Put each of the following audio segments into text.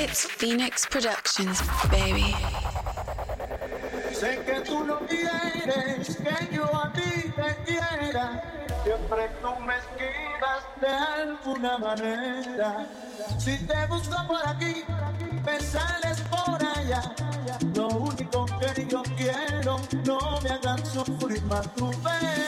It's Phoenix Productions, baby. Sé que tú no quieres que yo a ti te quiera. Siempre tú me esquivas de alguna manera. Si te busco por aquí, me sales por allá. Lo único que yo quiero, no me hagas sufrir más tu fe.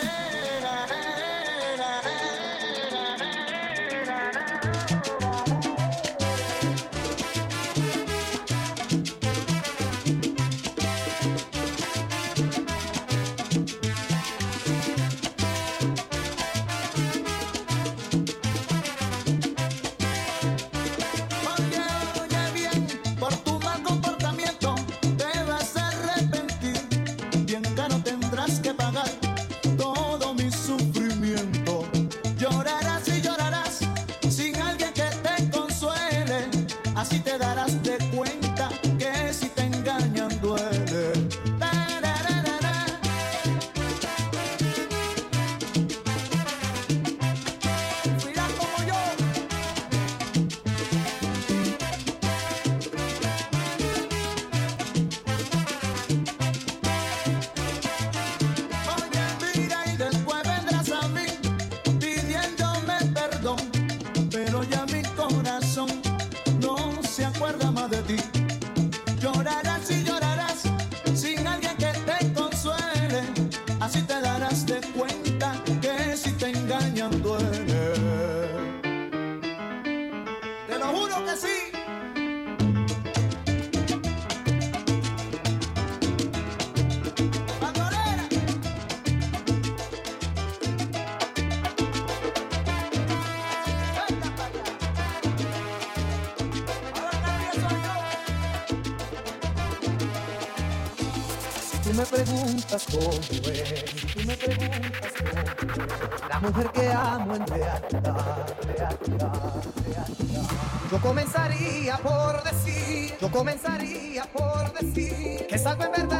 comenzaría por decir, yo comenzaría por decir que es algo en verdad.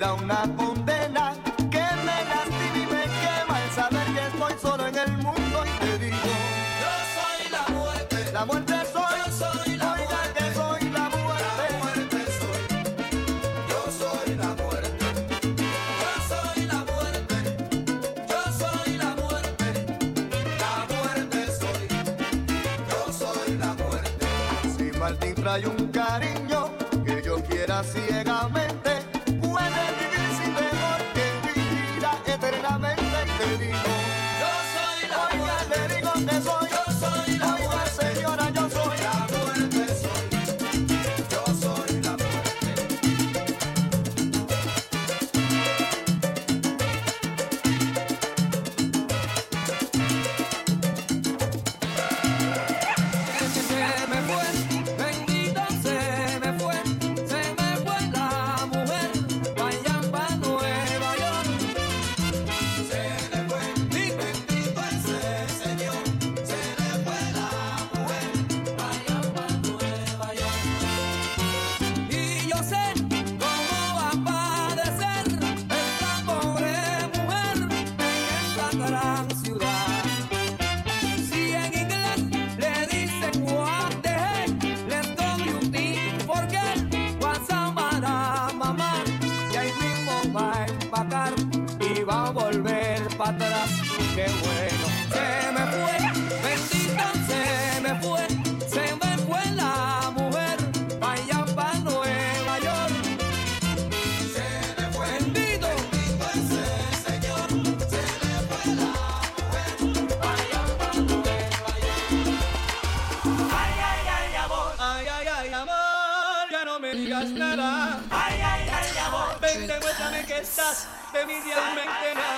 vida una condena. Que me lastima y me quema el saber que estoy solo en el mundo y te digo, yo soy la muerte, la muerte soy, yo soy la muerte. que soy la muerte, soy, yo soy la muerte, yo soy la muerte, yo soy la muerte, la muerte soy, yo soy la muerte. Si Martín trae un cariño Dios me tema.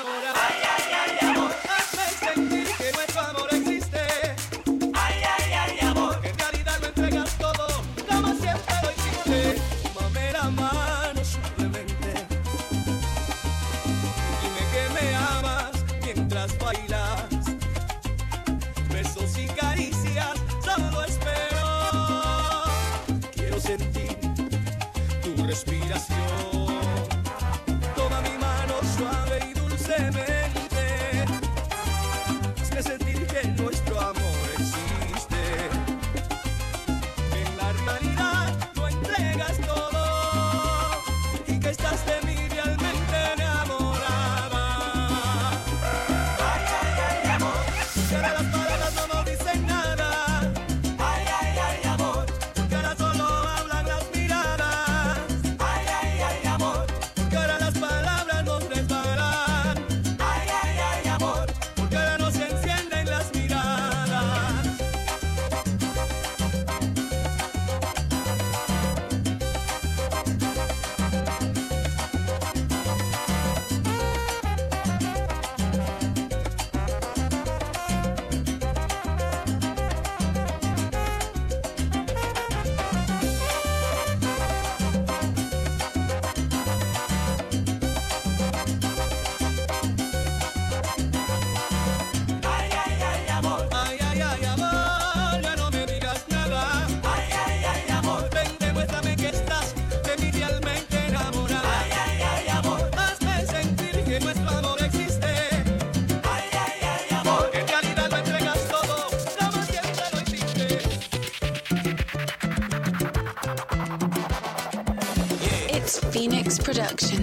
Phoenix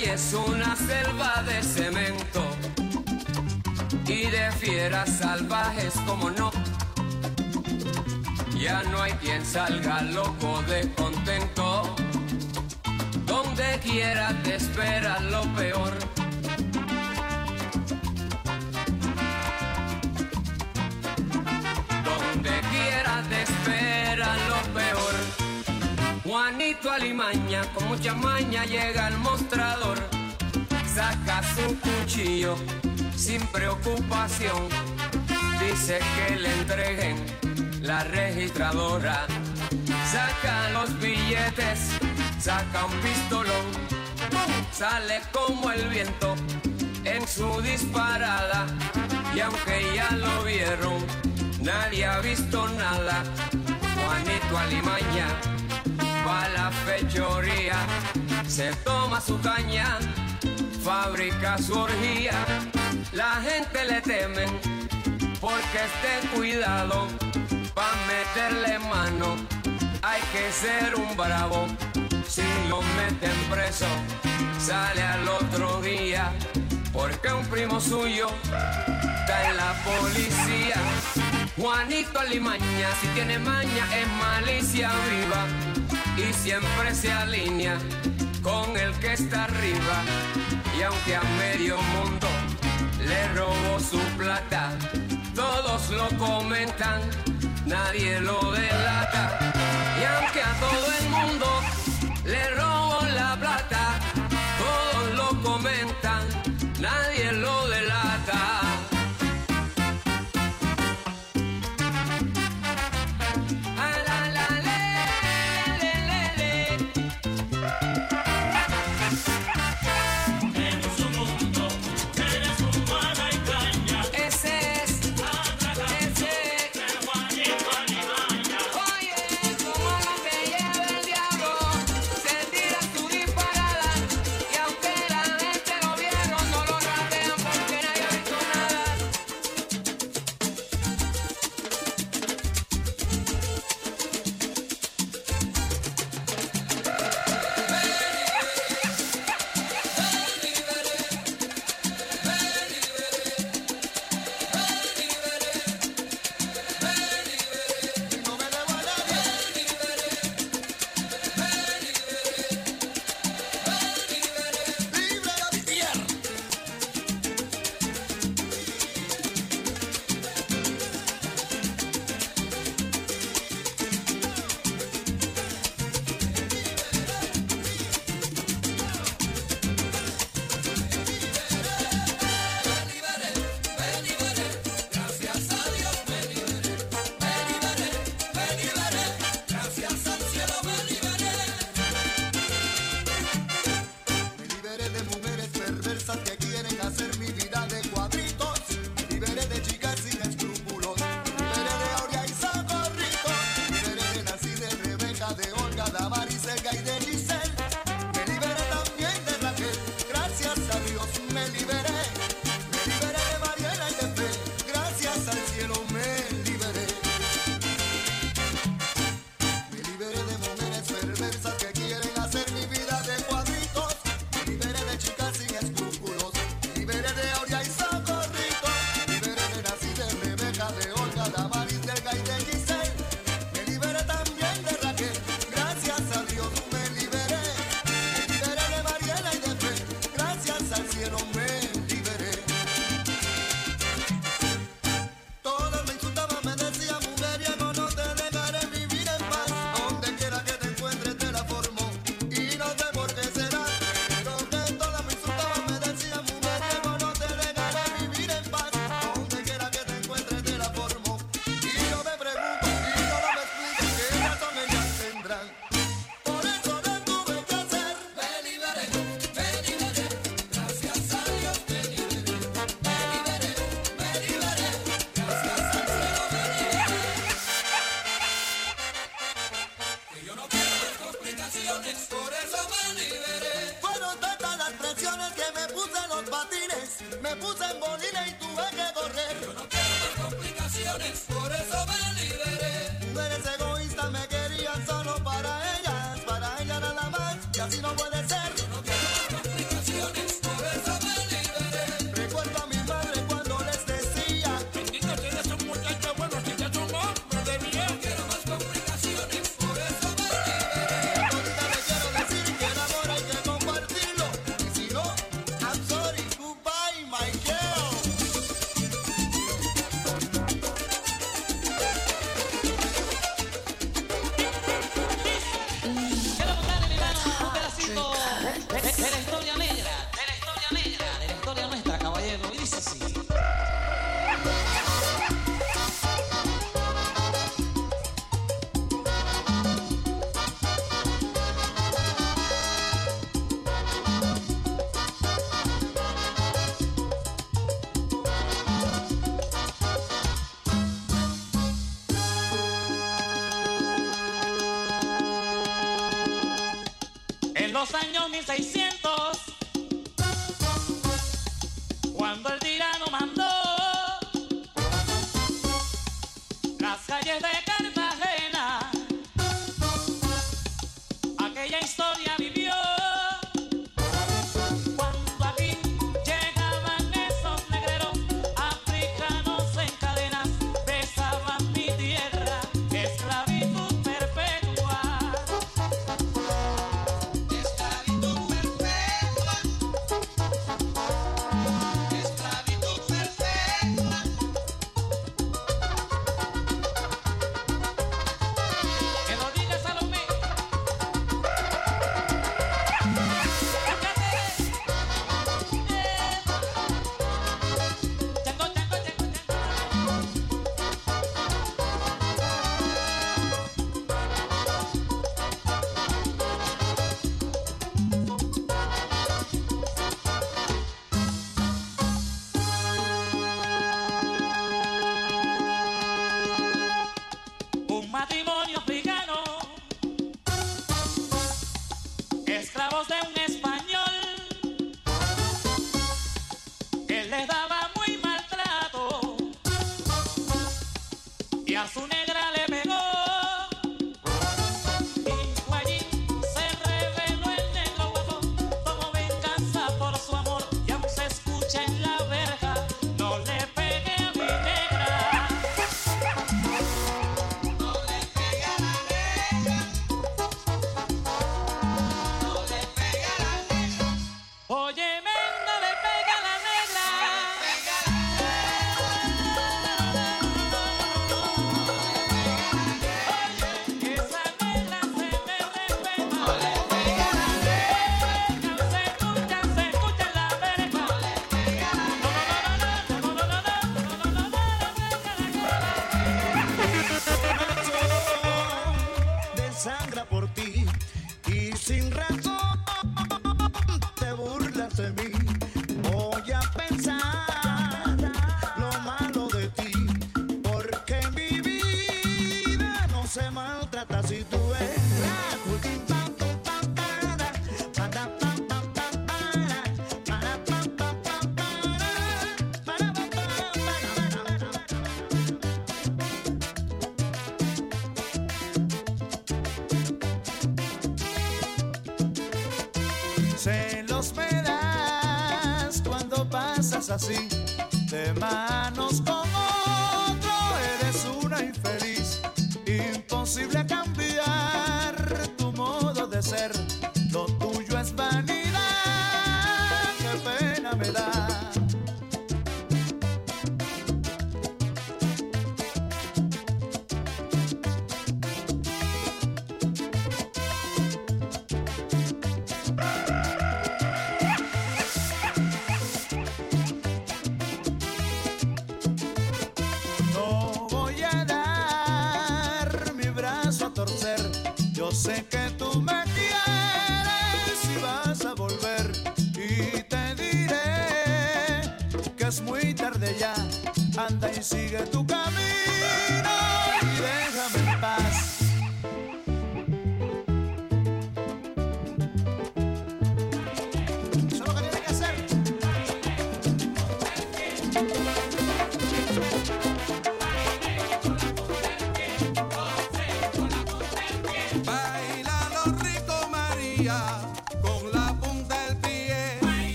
calle es una selva de cemento y de fieras salvajes como no. Ya no hay quien salga loco de contento. Donde quiera te espera lo peor. Juanito Alimaña con mucha maña llega al mostrador. Saca su cuchillo sin preocupación. Dice que le entreguen la registradora. Saca los billetes, saca un pistolón. Sale como el viento en su disparada. Y aunque ya lo vieron, nadie ha visto nada. Juanito Alimaña a la fechoría, se toma su caña, fabrica su orgía. La gente le teme porque esté cuidado pa' meterle mano. Hay que ser un bravo. Si lo meten preso, sale al otro día. Porque un primo suyo está en la policía. Juanito Alimaña, si tiene maña, es malicia viva. Y siempre se alinea con el que está arriba. Y aunque a medio mundo le robó su plata, todos lo comentan, nadie lo delata. Y aunque a todo el Celos me das cuando pasas así, de manos con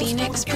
Phoenix